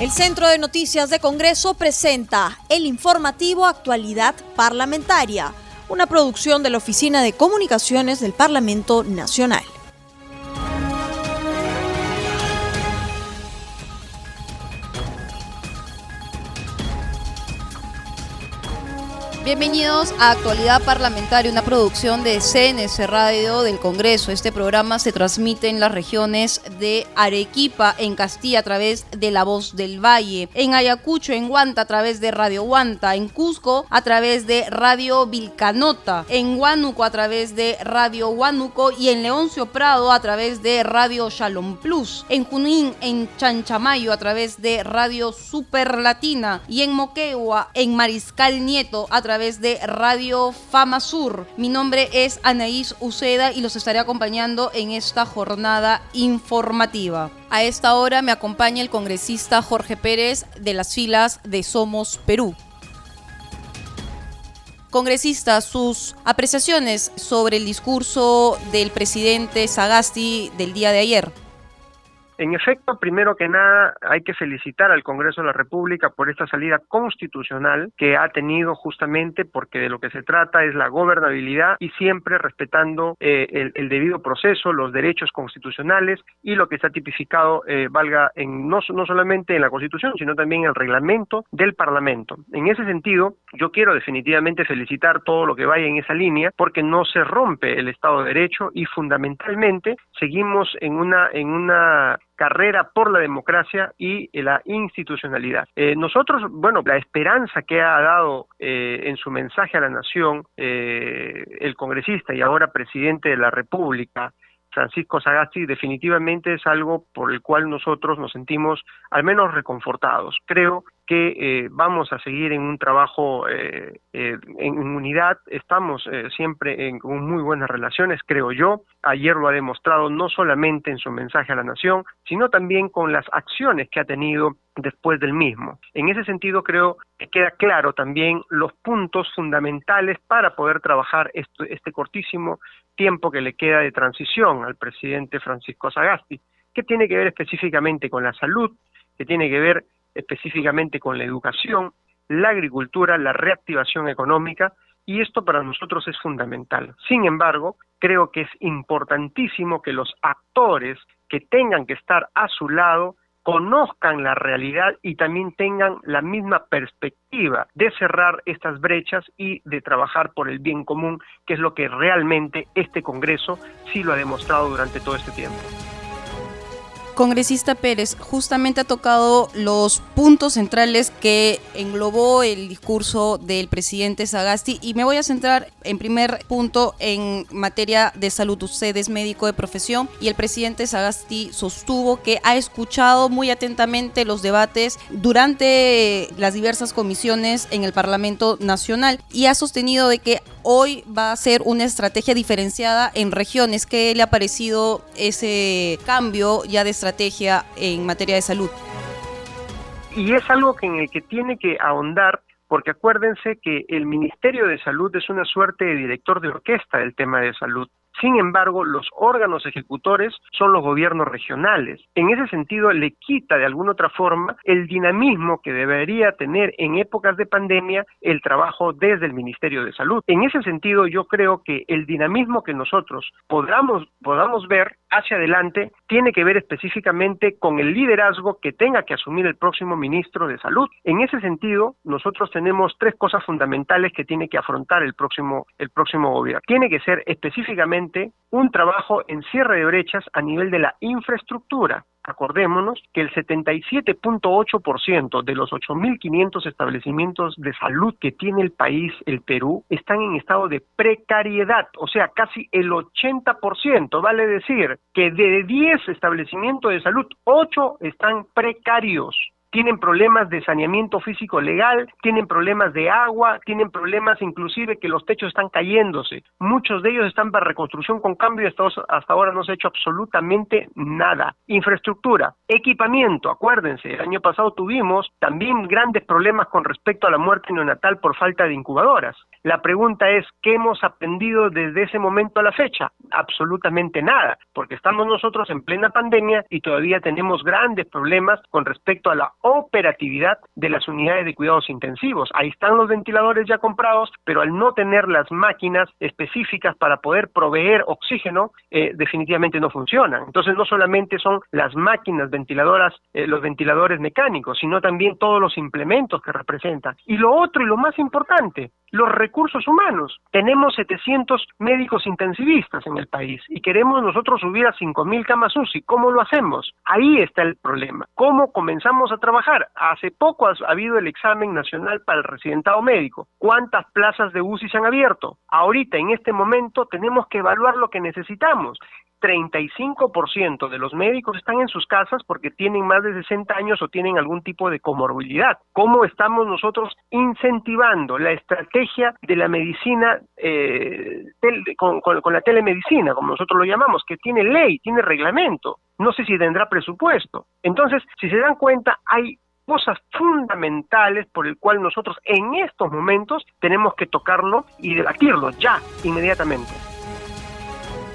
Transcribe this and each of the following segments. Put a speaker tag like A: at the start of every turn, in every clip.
A: El Centro de Noticias de Congreso presenta el informativo Actualidad Parlamentaria, una producción de la Oficina de Comunicaciones del Parlamento Nacional. Bienvenidos a Actualidad Parlamentaria, una producción de CNS Radio del Congreso. Este programa se transmite en las regiones de Arequipa, en Castilla, a través de La Voz del Valle, en Ayacucho, en Huanta, a través de Radio Huanta, en Cusco, a través de Radio Vilcanota, en Huánuco, a través de Radio Huánuco y en Leoncio Prado, a través de Radio Shalom Plus, en Junín, en Chanchamayo, a través de Radio Super Latina y en Moquegua, en Mariscal Nieto, a través de Radio Fama Sur. Mi nombre es Anaís Uceda y los estaré acompañando en esta jornada informativa. A esta hora me acompaña el congresista Jorge Pérez de las filas de Somos Perú. Congresista, sus apreciaciones sobre el discurso del presidente Sagasti del día de ayer.
B: En efecto, primero que nada, hay que felicitar al Congreso de la República por esta salida constitucional que ha tenido justamente porque de lo que se trata es la gobernabilidad y siempre respetando eh, el, debido proceso, los derechos constitucionales y lo que está tipificado, eh, valga, en, no, no solamente en la Constitución, sino también en el reglamento del Parlamento. En ese sentido, yo quiero definitivamente felicitar todo lo que vaya en esa línea porque no se rompe el Estado de Derecho y fundamentalmente seguimos en una, en una carrera por la democracia y eh, la institucionalidad. Eh, nosotros, bueno, la esperanza que ha dado eh, en su mensaje a la nación el congresista y ahora presidente de la República, Francisco Sagasti definitivamente es algo por el cual nosotros nos sentimos al menos reconfortados. Creo que eh, vamos a seguir en un trabajo eh, eh, en unidad, estamos siempre en, muy buenas relaciones, creo yo. Ayer lo ha demostrado no solamente en su mensaje a la nación, sino también con las acciones que ha tenido después del mismo. En ese sentido, creo que queda claro también los puntos fundamentales para poder trabajar este cortísimo tiempo que le queda de transición al presidente Francisco Sagasti, que tiene que ver específicamente con la salud, que tiene que ver específicamente con la educación, la agricultura, la reactivación económica, y esto para nosotros es fundamental. Sin embargo, creo que es importantísimo que los actores que tengan que estar a su lado conozcan la realidad y también tengan la misma perspectiva de cerrar estas brechas y de trabajar por el bien común, que es lo que realmente este Congreso sí lo ha demostrado durante todo este tiempo.
A: Congresista Pérez justamente ha tocado los puntos centrales que englobó el discurso del presidente Sagasti y me voy a centrar en primer punto en materia de salud. Usted es médico de profesión y el presidente Sagasti sostuvo que ha escuchado muy atentamente los debates durante las diversas comisiones en el Parlamento Nacional y ha sostenido de que hoy va a ser una estrategia diferenciada en regiones. ¿Qué le ha parecido ese cambio ya de estrategia en materia de salud?
B: Y es algo que en el que tiene que ahondar porque acuérdense que el Ministerio de Salud es una suerte de director de orquesta del tema de salud. Sin embargo, los órganos ejecutores son los gobiernos regionales. En ese sentido, le quita de alguna otra forma el dinamismo que debería tener en épocas de pandemia el trabajo desde el Ministerio de Salud. En ese sentido, yo creo que el dinamismo que nosotros podamos, podamos ver hacia adelante tiene que ver específicamente con el liderazgo que tenga que asumir el próximo ministro de Salud. En ese sentido, nosotros tenemos tres cosas fundamentales que tiene que afrontar el próximo, el próximo gobierno. Tiene que ser específicamente un trabajo en cierre de brechas a nivel de la infraestructura. Acordémonos que el 77.8% de los 8.500 establecimientos de salud que tiene el país, el Perú, están en estado de precariedad, o sea, casi el 80%, vale decir que de 10 establecimientos de salud, 8 están precarios tienen problemas de saneamiento físico legal, tienen problemas de agua, tienen problemas inclusive que los techos están cayéndose. Muchos de ellos están para reconstrucción con cambio y hasta, ahora no se ha hecho absolutamente nada. Infraestructura, equipamiento, acuérdense, el año pasado tuvimos también grandes problemas con respecto a la muerte neonatal por falta de incubadoras. La pregunta es, ¿qué hemos aprendido desde ese momento a la fecha? Absolutamente nada, porque estamos nosotros en plena pandemia y todavía tenemos grandes problemas con respecto a la operatividad de las unidades de cuidados intensivos. Ahí están los ventiladores ya comprados, pero al no tener las máquinas específicas para poder proveer oxígeno, eh, definitivamente no funcionan. Entonces no solamente son las máquinas ventiladoras, eh, los ventiladores mecánicos, sino también todos los implementos que representan. Y lo otro y lo más importante, los recursos humanos. Tenemos 700 médicos intensivistas en el país y queremos nosotros subir a 5.000 camas UCI. ¿Cómo lo hacemos? Ahí está el problema. ¿Cómo comenzamos a trabajar? Hace poco ha habido el examen nacional para el residentado médico. ¿Cuántas plazas de UCI se han abierto? Ahorita, en este momento, tenemos que evaluar lo que necesitamos 35% de los médicos están en sus casas porque tienen más de 60 años o tienen algún tipo de comorbilidad. ¿Cómo estamos nosotros incentivando la estrategia de la medicina eh, con, con la telemedicina, como nosotros lo llamamos, que tiene ley, tiene reglamento? No sé si tendrá presupuesto. Entonces, si se dan cuenta, hay cosas fundamentales por el cual nosotros en estos momentos tenemos que tocarlo y debatirlo ya, inmediatamente.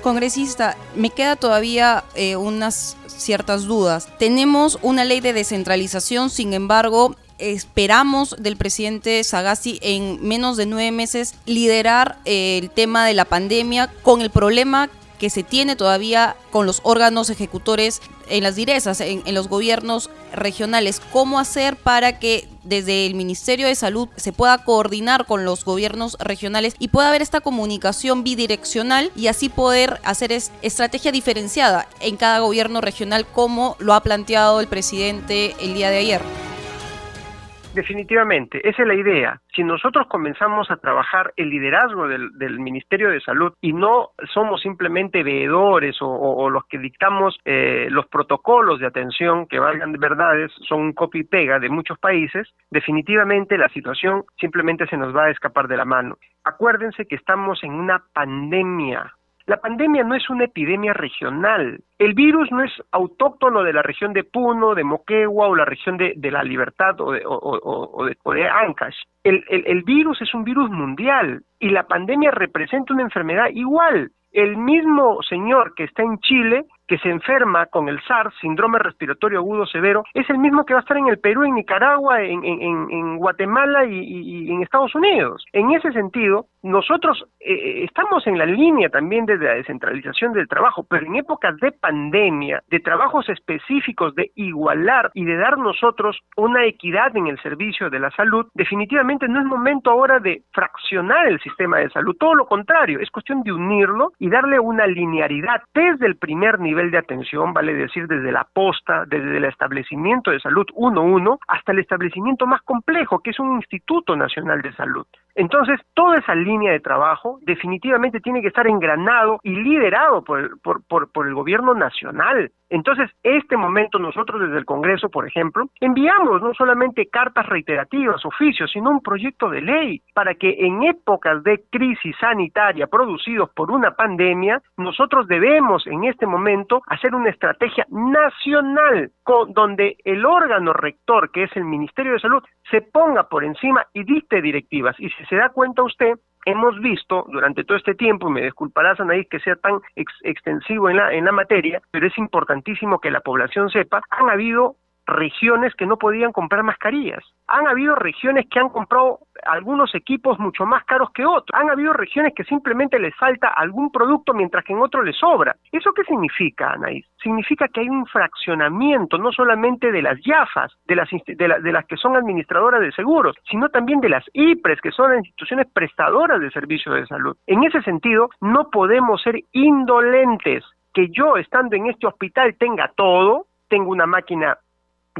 A: Congresista, me queda todavía eh, unas ciertas dudas. Tenemos una ley de descentralización, sin embargo, esperamos del presidente Sagasti en menos de nueve meses liderar eh, el tema de la pandemia con el problema que se tiene todavía con los órganos ejecutores en las direzas, en, los gobiernos regionales. ¿Cómo hacer para que desde el Ministerio de Salud se pueda coordinar con los gobiernos regionales y pueda haber esta comunicación bidireccional y así poder hacer estrategia diferenciada en cada gobierno regional como lo ha planteado el presidente el día de ayer?
B: Definitivamente, esa es la idea. Si nosotros comenzamos a trabajar el liderazgo del, Ministerio de Salud y no somos simplemente veedores o, los que dictamos eh, los protocolos de atención que valgan de verdades, son un copy y pega de muchos países, definitivamente la situación simplemente se nos va a escapar de la mano. Acuérdense que estamos en una pandemia, la pandemia no es una epidemia regional. El virus no es autóctono de la región de Puno, de Moquegua o la región de, la Libertad o de, o, de, Ancash. El, el virus es un virus mundial y la pandemia representa una enfermedad igual. El mismo señor que está en Chile que se enferma con el SARS, síndrome respiratorio agudo severo, es el mismo que va a estar en el Perú, en Nicaragua, en, Guatemala y, en Estados Unidos. En ese sentido, nosotros eh, eh, estamos en la línea también de la descentralización del trabajo, pero en épocas de pandemia, de trabajos específicos, de igualar y de dar nosotros una equidad en el servicio de la salud, definitivamente no es momento ahora de fraccionar el sistema de salud, todo lo contrario, es cuestión de unirlo y darle una linearidad desde el primer nivel de atención, vale decir desde la posta, desde el establecimiento de salud 1-1 hasta el establecimiento más complejo, que es un Instituto Nacional de Salud. Entonces, toda esa línea de trabajo definitivamente tiene que estar engranado y liderado por, por, por, por el gobierno nacional. Entonces, este momento nosotros desde el Congreso, por ejemplo, enviamos no solamente cartas reiterativas, oficios, sino un proyecto de ley para que en épocas de crisis sanitaria producidos por una pandemia, nosotros debemos en este momento hacer una estrategia nacional donde el órgano rector, que es el Ministerio de Salud, se ponga por encima y dicte directivas. Y se da cuenta usted, hemos visto durante todo este tiempo, y me disculparás Anaís que sea tan extensivo en la, en la materia, pero es importantísimo que la población sepa, han habido regiones que no podían comprar mascarillas. Han habido regiones que han comprado algunos equipos mucho más caros que otros. Han habido regiones que simplemente les falta algún producto mientras que en otro les sobra. ¿Eso qué significa, Anaís? Significa que hay un fraccionamiento no solamente de las YAFAS, de las, de, de las que son administradoras de seguros, sino también de las IPRES, que son las instituciones prestadoras de servicios de salud. En ese sentido, no podemos ser indolentes que yo estando en este hospital tenga todo, tengo una máquina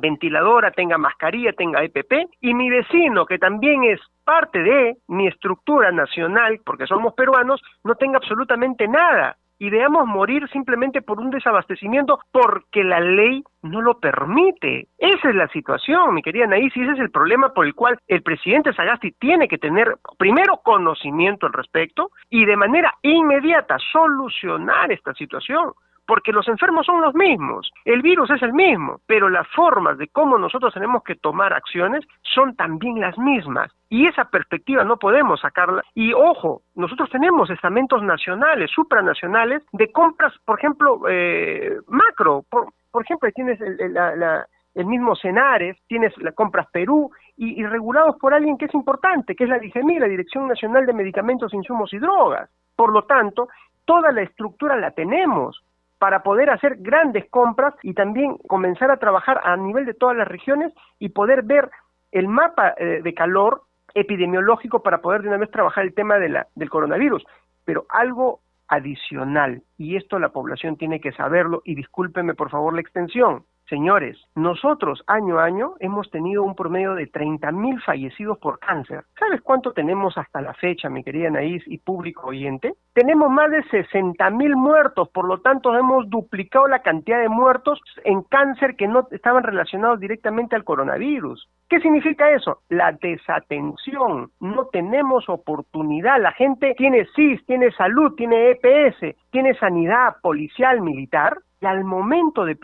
B: ventiladora, tenga mascarilla, tenga EPP, y mi vecino, que también es parte de mi estructura nacional, porque somos peruanos, no tenga absolutamente nada. Y veamos morir simplemente por un desabastecimiento porque la ley no lo permite. Esa es la situación, mi querida Naís, y ese es el problema por el cual el presidente Sagasti tiene que tener primero conocimiento al respecto y de manera inmediata solucionar esta situación porque los enfermos son los mismos, el virus es el mismo, pero las formas de cómo nosotros tenemos que tomar acciones son también las mismas. Y esa perspectiva no podemos sacarla. Y ojo, nosotros tenemos estamentos nacionales, supranacionales, de compras, por ejemplo, eh, macro. Por, ejemplo, tienes la, el mismo Cenares, tienes la Compras Perú, y, regulados por alguien que es importante, que es la DIGEMI, la Dirección Nacional de Medicamentos, Insumos y Drogas. Por lo tanto, toda la estructura la tenemos para poder hacer grandes compras y también comenzar a trabajar a nivel de todas las regiones y poder ver el mapa eh, de calor epidemiológico para poder de una vez trabajar el tema de la, del coronavirus. Pero algo adicional, y esto la población tiene que saberlo, y discúlpeme por favor la extensión, Señores, nosotros año a año hemos tenido un promedio de 30.000 fallecidos por cáncer. ¿Sabes cuánto tenemos hasta la fecha, mi querida Anaís y público oyente? Tenemos más de 60.000 muertos, por lo tanto hemos duplicado la cantidad de muertos en cáncer que no estaban relacionados directamente al coronavirus. ¿Qué significa eso? La desatención. No tenemos oportunidad. La gente tiene CIS, tiene salud, tiene EPS, tiene sanidad policial, militar, y al momento de,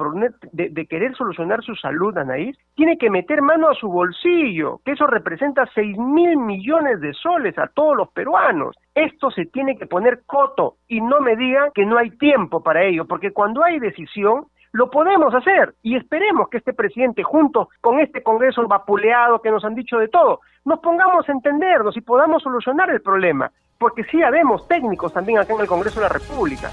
B: querer solucionar su salud, Anaís, tiene que meter mano a su bolsillo, que eso representa 6 mil millones de soles a todos los peruanos. Esto se tiene que poner coto y no me digan que no hay tiempo para ello, porque cuando hay decisión, lo podemos hacer y esperemos que este presidente, junto con este Congreso vapuleado que nos han dicho de todo, nos pongamos a entendernos y podamos solucionar el problema, porque sí habemos técnicos también acá en el Congreso de la República.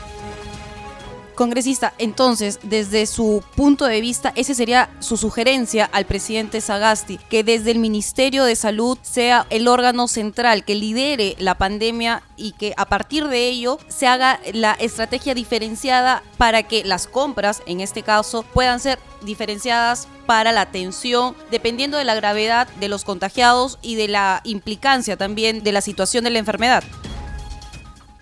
A: Congresista, entonces, desde su punto de vista, esa sería su sugerencia al presidente Sagasti, que desde el Ministerio de Salud sea el órgano central que lidere la pandemia y que a partir de ello se haga la estrategia diferenciada para que las compras, en este caso, puedan ser diferenciadas para la atención, dependiendo de la gravedad de los contagiados y de la implicancia también de la situación de la enfermedad.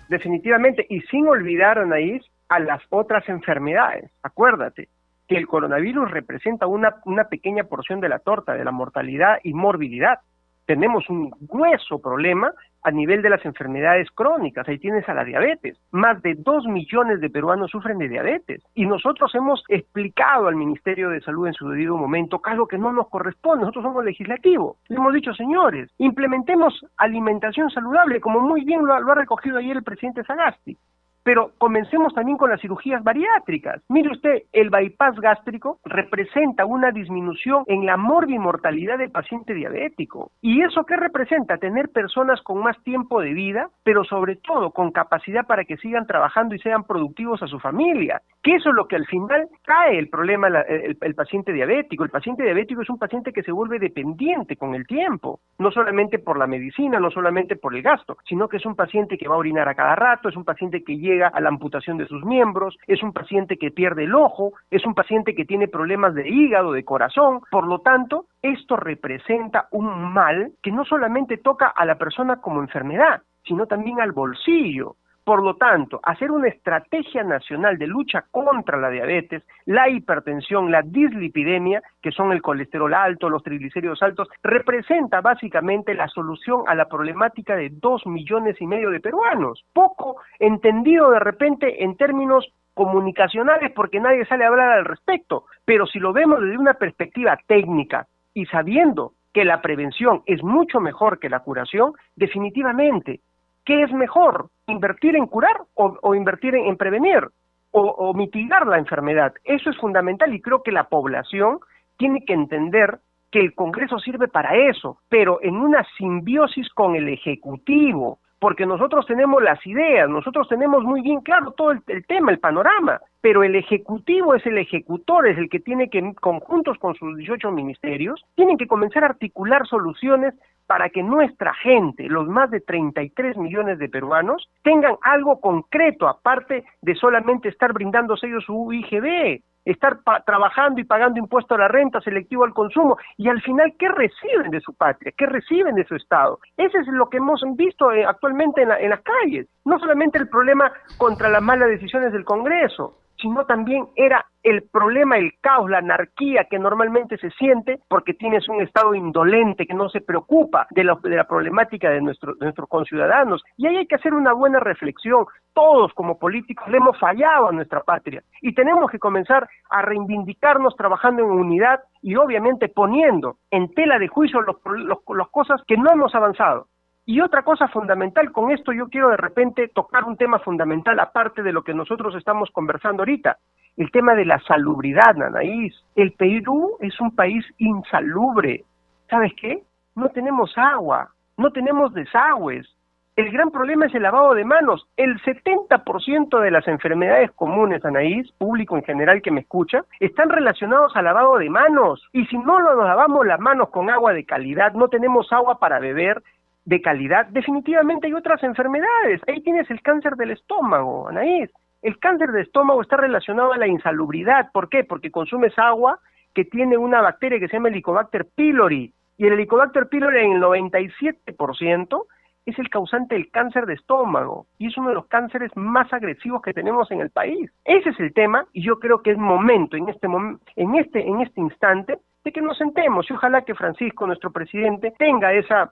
B: Definitivamente, y sin olvidar, Anaís, a las otras enfermedades. Acuérdate que el coronavirus representa una, una pequeña porción de la torta de la mortalidad y morbilidad. Tenemos un grueso problema a nivel de las enfermedades crónicas. Ahí tienes a la diabetes. Más de dos millones de peruanos sufren de diabetes. Y nosotros hemos explicado al Ministerio de Salud en su debido momento que algo que no nos corresponde. Nosotros somos legislativo. Le hemos dicho, señores, implementemos alimentación saludable, como muy bien lo, lo ha recogido ayer el presidente Sagasti. Pero comencemos también con las cirugías bariátricas. Mire usted, el bypass gástrico representa una disminución en la morbimortalidad del paciente diabético. ¿Y eso qué representa? Tener personas con más tiempo de vida, pero sobre todo con capacidad para que sigan trabajando y sean productivos a su familia. Que eso es lo que al final cae el problema el, paciente diabético. El paciente diabético es un paciente que se vuelve dependiente con el tiempo, no solamente por la medicina, no solamente por el gasto, sino que es un paciente que va a orinar a cada rato, es un paciente que llega a la amputación de sus miembros, es un paciente que pierde el ojo, es un paciente que tiene problemas de hígado, de corazón, por lo tanto, esto representa un mal que no solamente toca a la persona como enfermedad, sino también al bolsillo. Por lo tanto, hacer una estrategia nacional de lucha contra la diabetes, la hipertensión, la dislipidemia, que son el colesterol alto, los triglicéridos altos, representa básicamente la solución a la problemática de dos millones y medio de peruanos. Poco entendido de repente en términos comunicacionales porque nadie sale a hablar al respecto, pero si lo vemos desde una perspectiva técnica y sabiendo que la prevención es mucho mejor que la curación, definitivamente ¿Qué es mejor? ¿Invertir en curar o, invertir en, prevenir o, mitigar la enfermedad? Eso es fundamental y creo que la población tiene que entender que el Congreso sirve para eso, pero en una simbiosis con el Ejecutivo, porque nosotros tenemos las ideas, nosotros tenemos muy bien claro todo el, el, tema, el panorama, pero el Ejecutivo es el ejecutor, es el que tiene que, conjuntos con sus 18 ministerios, tienen que comenzar a articular soluciones para que nuestra gente, los más de 33 millones de peruanos, tengan algo concreto, aparte de solamente estar brindándose ellos su IGB, estar trabajando y pagando impuesto a la renta, selectivo al consumo, y al final, ¿qué reciben de su patria? ¿Qué reciben de su Estado? Ese es lo que hemos visto eh, actualmente en, en las calles. No solamente el problema contra las malas decisiones del Congreso, sino también era el problema, el caos, la anarquía que normalmente se siente porque tienes un Estado indolente que no se preocupa de la, de la problemática de, nuestro, de nuestros conciudadanos. Y ahí hay que hacer una buena reflexión. Todos como políticos le hemos fallado a nuestra patria y tenemos que comenzar a reivindicarnos trabajando en unidad y obviamente poniendo en tela de juicio las cosas que no hemos avanzado. Y otra cosa fundamental, con esto yo quiero de repente tocar un tema fundamental aparte de lo que nosotros estamos conversando ahorita, el tema de la salubridad, Anaís. El Perú es un país insalubre. ¿Sabes qué? No tenemos agua, no tenemos desagües. El gran problema es el lavado de manos. El 70% de las enfermedades comunes, Anaís, público en general que me escucha, están relacionados al lavado de manos. Y si no nos lavamos las manos con agua de calidad, no tenemos agua para beber, de calidad, definitivamente hay otras enfermedades. Ahí tienes el cáncer del estómago, Anaís. El cáncer de estómago está relacionado a la insalubridad. ¿Por qué? Porque consumes agua que tiene una bacteria que se llama Helicobacter pylori. Y el Helicobacter pylori en el 97% es el causante del cáncer de estómago y es uno de los cánceres más agresivos que tenemos en el país. Ese es el tema y yo creo que es momento en este en este en este instante de que nos sentemos y ojalá que Francisco, nuestro presidente, tenga esa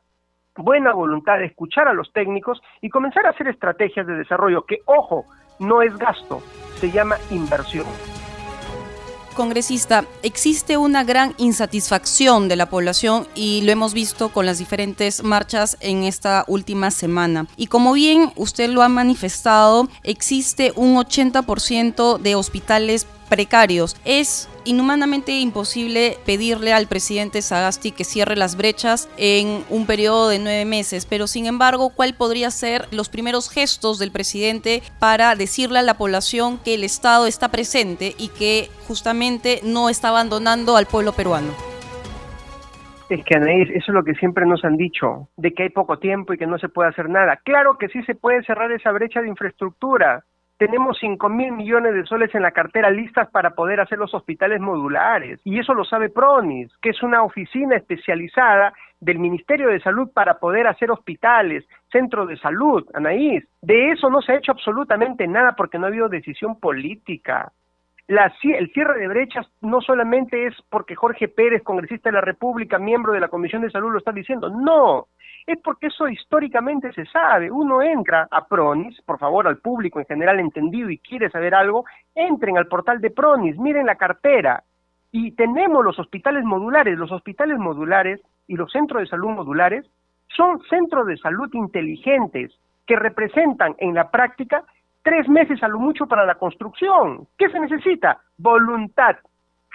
B: buena voluntad de escuchar a los técnicos y comenzar a hacer estrategias de desarrollo que, ojo, no es gasto, se llama inversión.
A: Congresista, existe una gran insatisfacción de la población y lo hemos visto con las diferentes marchas en esta última semana. Y como bien usted lo ha manifestado, existe un 80% de hospitales precarios. Es inhumanamente imposible pedirle al presidente Sagasti que cierre las brechas en un periodo de nueve meses, pero sin embargo, ¿cuál podría ser los primeros gestos del presidente para decirle a la población que el Estado está presente y que justamente no está abandonando al pueblo peruano?
B: Es que Anaís, eso es lo que siempre nos han dicho, de que hay poco tiempo y que no se puede hacer nada. Claro que sí se puede cerrar esa brecha de infraestructura, tenemos 5 mil millones de soles en la cartera listas para poder hacer los hospitales modulares. Y eso lo sabe Pronis, que es una oficina especializada del Ministerio de Salud para poder hacer hospitales, centros de salud, Anaís. De eso no se ha hecho absolutamente nada porque no ha habido decisión política. La, el cierre de brechas no solamente es porque Jorge Pérez, congresista de la República, miembro de la Comisión de Salud, lo está diciendo. No, es porque eso históricamente se sabe. Uno entra a Pronis, por favor, al público en general entendido y quiere saber algo, entren al portal de Pronis, miren la cartera. Y tenemos los hospitales modulares. Los hospitales modulares y los centros de salud modulares son centros de salud inteligentes que representan en la práctica tres meses a lo mucho para la construcción. ¿Qué se necesita? Voluntad,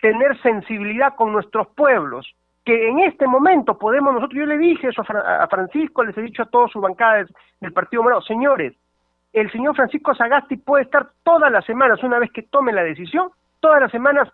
B: tener sensibilidad con nuestros pueblos, que en este momento podemos nosotros, yo le dije eso a, Francisco, les he dicho a todos sus bancadas del Partido Morado, señores, el señor Francisco Sagasti puede estar todas las semanas, una vez que tome la decisión, todas las semanas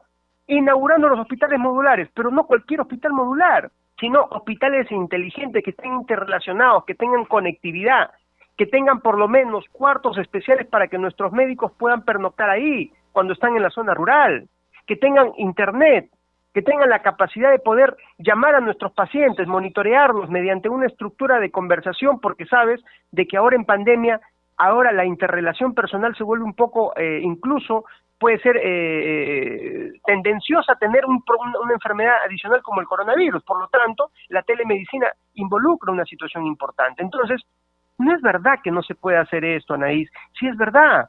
B: inaugurando los hospitales modulares, pero no cualquier hospital modular, sino hospitales inteligentes que estén interrelacionados, que tengan conectividad, que tengan por lo menos cuartos especiales para que nuestros médicos puedan pernoctar ahí cuando están en la zona rural, que tengan internet, que tengan la capacidad de poder llamar a nuestros pacientes, monitorearlos mediante una estructura de conversación, porque sabes de que ahora en pandemia, ahora la interrelación personal se vuelve un poco, eh, incluso puede ser eh, eh, tendenciosa a tener una enfermedad adicional como el coronavirus. Por lo tanto, la telemedicina involucra una situación importante. Entonces, no es verdad que no se puede hacer esto, Anaís. Sí es verdad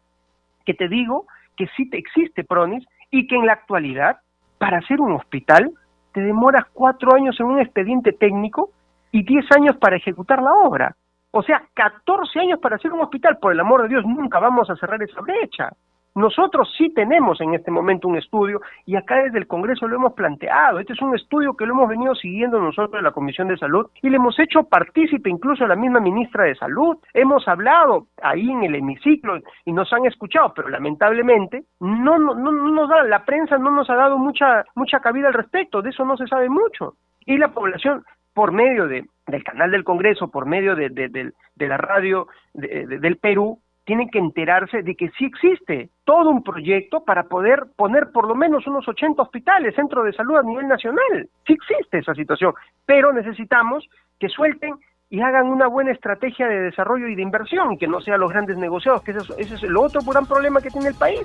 B: que te digo que sí te existe Pronis y que en la actualidad, para hacer un hospital, te demoras cuatro años en un expediente técnico y diez años para ejecutar la obra. O sea, 14 años para hacer un hospital. Por el amor de Dios, nunca vamos a cerrar esa brecha. Nosotros sí tenemos en este momento un estudio y acá desde el Congreso lo hemos planteado. Este es un estudio que lo hemos venido siguiendo nosotros en la Comisión de Salud y le hemos hecho partícipe incluso a la misma ministra de Salud. Hemos hablado ahí en el hemiciclo y nos han escuchado, pero lamentablemente no, no, no nos da, la prensa no nos ha dado mucha, mucha cabida al respecto, de eso no se sabe mucho. Y la población por medio de, del canal del Congreso, por medio de, de, de la radio del Perú, tienen que enterarse de que sí existe todo un proyecto para poder poner por lo menos unos 80 hospitales, centros de salud a nivel nacional. Sí existe esa situación, pero necesitamos que suelten y hagan una buena estrategia de desarrollo y de inversión que no sean los grandes negociados, que ese es, el otro gran problema que tiene el país.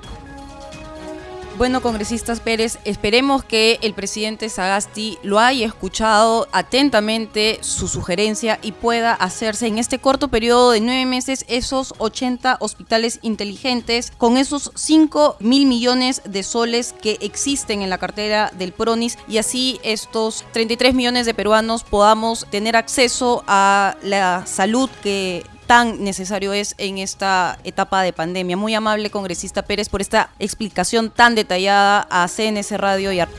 A: Bueno, congresistas Pérez, esperemos que el presidente Sagasti lo haya escuchado atentamente su sugerencia y pueda hacerse en este corto periodo de nueve meses esos 80 hospitales inteligentes con esos 5 mil millones de soles que existen en la cartera del PRONIS y así estos 33 millones de peruanos podamos tener acceso a la salud que tan necesario es en esta etapa de pandemia. Muy amable congresista Pérez por esta explicación tan detallada a CNS Radio y a...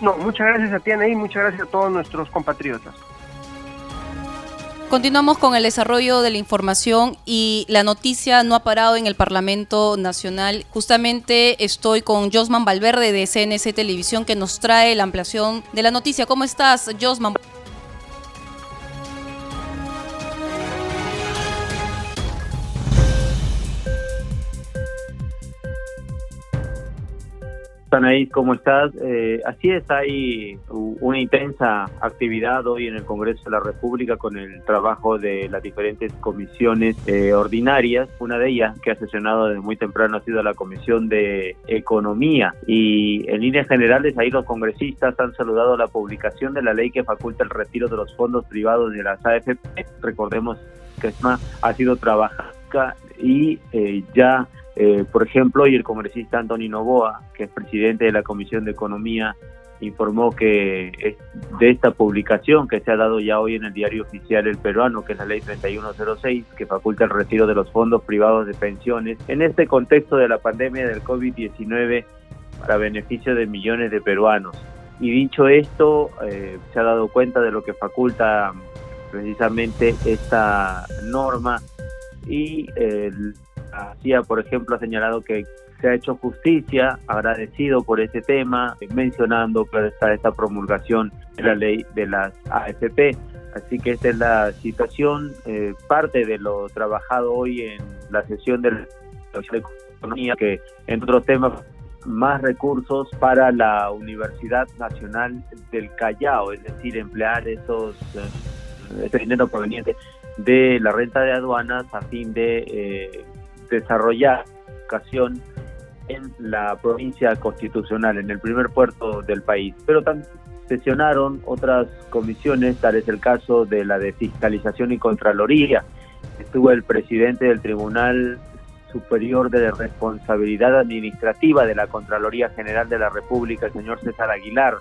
B: No, muchas gracias a ti, Anaí, muchas gracias a todos nuestros compatriotas.
A: Continuamos con el desarrollo de la información y la noticia no ha parado en el Parlamento Nacional. Justamente estoy con Josman Valverde de CNC Televisión que nos trae la ampliación de la noticia. ¿Cómo estás, Josman?
C: Anaís, ¿cómo estás? Eh, así es, hay una intensa actividad hoy en el Congreso de la República con el trabajo de las diferentes comisiones eh, ordinarias. Una de ellas que ha sesionado desde muy temprano ha sido la Comisión de Economía y en líneas generales ahí los congresistas han saludado la publicación de la ley que faculta el retiro de los fondos privados de las AFP. Recordemos que ESMA ha sido trabajada y eh, ya eh, por ejemplo, hoy el congresista Antonio Novoa, que es presidente de la Comisión de Economía, informó que de esta publicación que se ha dado ya hoy en el diario oficial El Peruano, que es la ley 3106, que faculta el retiro de los fondos privados de pensiones, en este contexto de la pandemia del COVID-19 para beneficio de millones de peruanos. Y dicho esto, eh, se ha dado cuenta de lo que faculta precisamente esta norma y el CIA, por ejemplo, ha señalado que se ha hecho justicia, agradecido por ese tema, mencionando que está esta promulgación de la ley de las AFP. Así que esta es la situación, eh, parte de lo trabajado hoy en la sesión de la Economía, que entre otros temas más recursos para la Universidad Nacional del Callao, es decir, emplear esos eh, ese dinero proveniente de la renta de aduanas a fin de eh, desarrollar educación en la provincia constitucional, en el primer puerto del país. Pero también sesionaron otras comisiones, tal es el caso de la de fiscalización y contraloría. Estuvo el presidente del Tribunal Superior de Responsabilidad Administrativa de la Contraloría General de la República, el señor César Aguilar.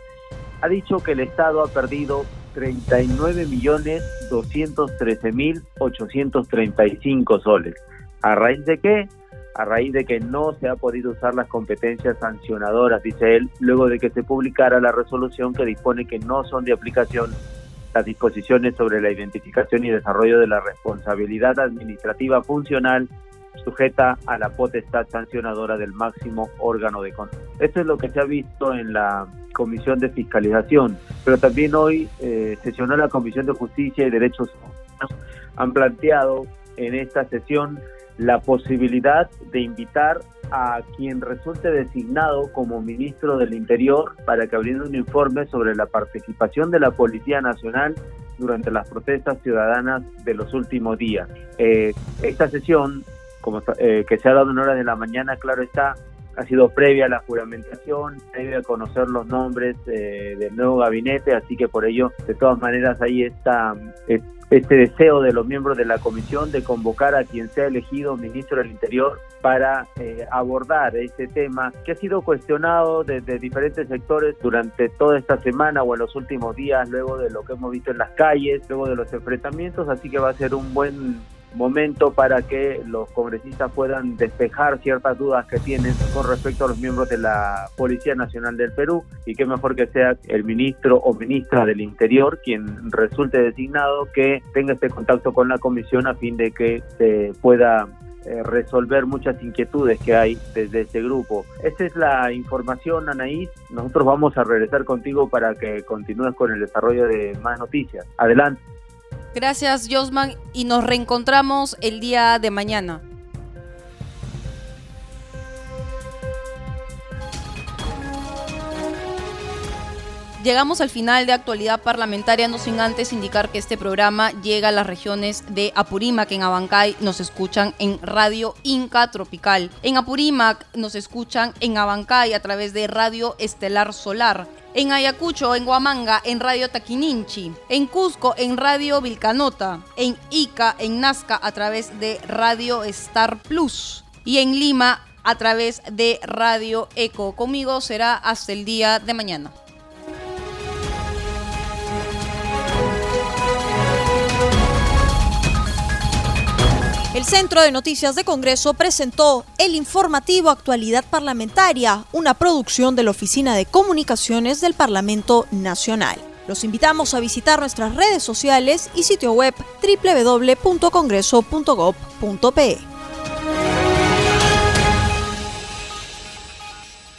C: Ha dicho que el Estado ha perdido 39.213.835 soles ¿A raíz de qué? A raíz de que no se ha podido usar las competencias sancionadoras, dice él, luego de que se publicara la resolución que dispone que no son de aplicación las disposiciones sobre la identificación y desarrollo de la responsabilidad administrativa funcional sujeta a la potestad sancionadora del máximo órgano de control. Esto es lo que se ha visto en la Comisión de Fiscalización, pero también hoy eh, sesionó la Comisión de Justicia y Derechos Humanos. Han planteado en esta sesión la posibilidad de invitar a quien resulte designado como ministro del Interior para que abriera un informe sobre la participación de la Policía Nacional durante las protestas ciudadanas de los últimos días. Eh, esta sesión, como eh, que se ha dado en horas de la mañana, claro está, ha sido previa a la juramentación, previa a conocer los nombres eh, del nuevo gabinete, así que por ello, de todas maneras, ahí está este deseo de los miembros de la comisión de convocar a quien sea elegido ministro del Interior para eh, abordar este tema que ha sido cuestionado desde diferentes sectores durante toda esta semana o en los últimos días, luego de lo que hemos visto en las calles, luego de los enfrentamientos, así que va a ser un buen momento para que los congresistas puedan despejar ciertas dudas que tienen con respecto a los miembros de la Policía Nacional del Perú y que mejor que sea el ministro o ministra del Interior quien resulte designado que tenga este contacto con la comisión a fin de que se pueda eh, resolver muchas inquietudes que hay desde ese grupo. Esta es la información, Anaís. Nosotros vamos a regresar contigo para que continúes con el desarrollo de más noticias. Adelante.
A: Gracias, Josman, y nos reencontramos el día de mañana. Llegamos al final de actualidad parlamentaria, no sin antes indicar que este programa llega a las regiones de Apurímac, en Abancay nos escuchan en Radio Inca Tropical. En Apurímac nos escuchan en Abancay a través de Radio Estelar Solar en Ayacucho, en Huamanga, en Radio Taquininchi, en Cusco, en Radio Vilcanota, en Ica, en Nazca, a través de Radio Star Plus y en Lima a través de Radio Eco. Conmigo será hasta el día de mañana.
D: El Centro de Noticias de Congreso presentó el informativo Actualidad Parlamentaria, una producción de la Oficina de Comunicaciones del Parlamento Nacional. Los invitamos a visitar nuestras redes sociales y sitio web www.congreso.gov.pe.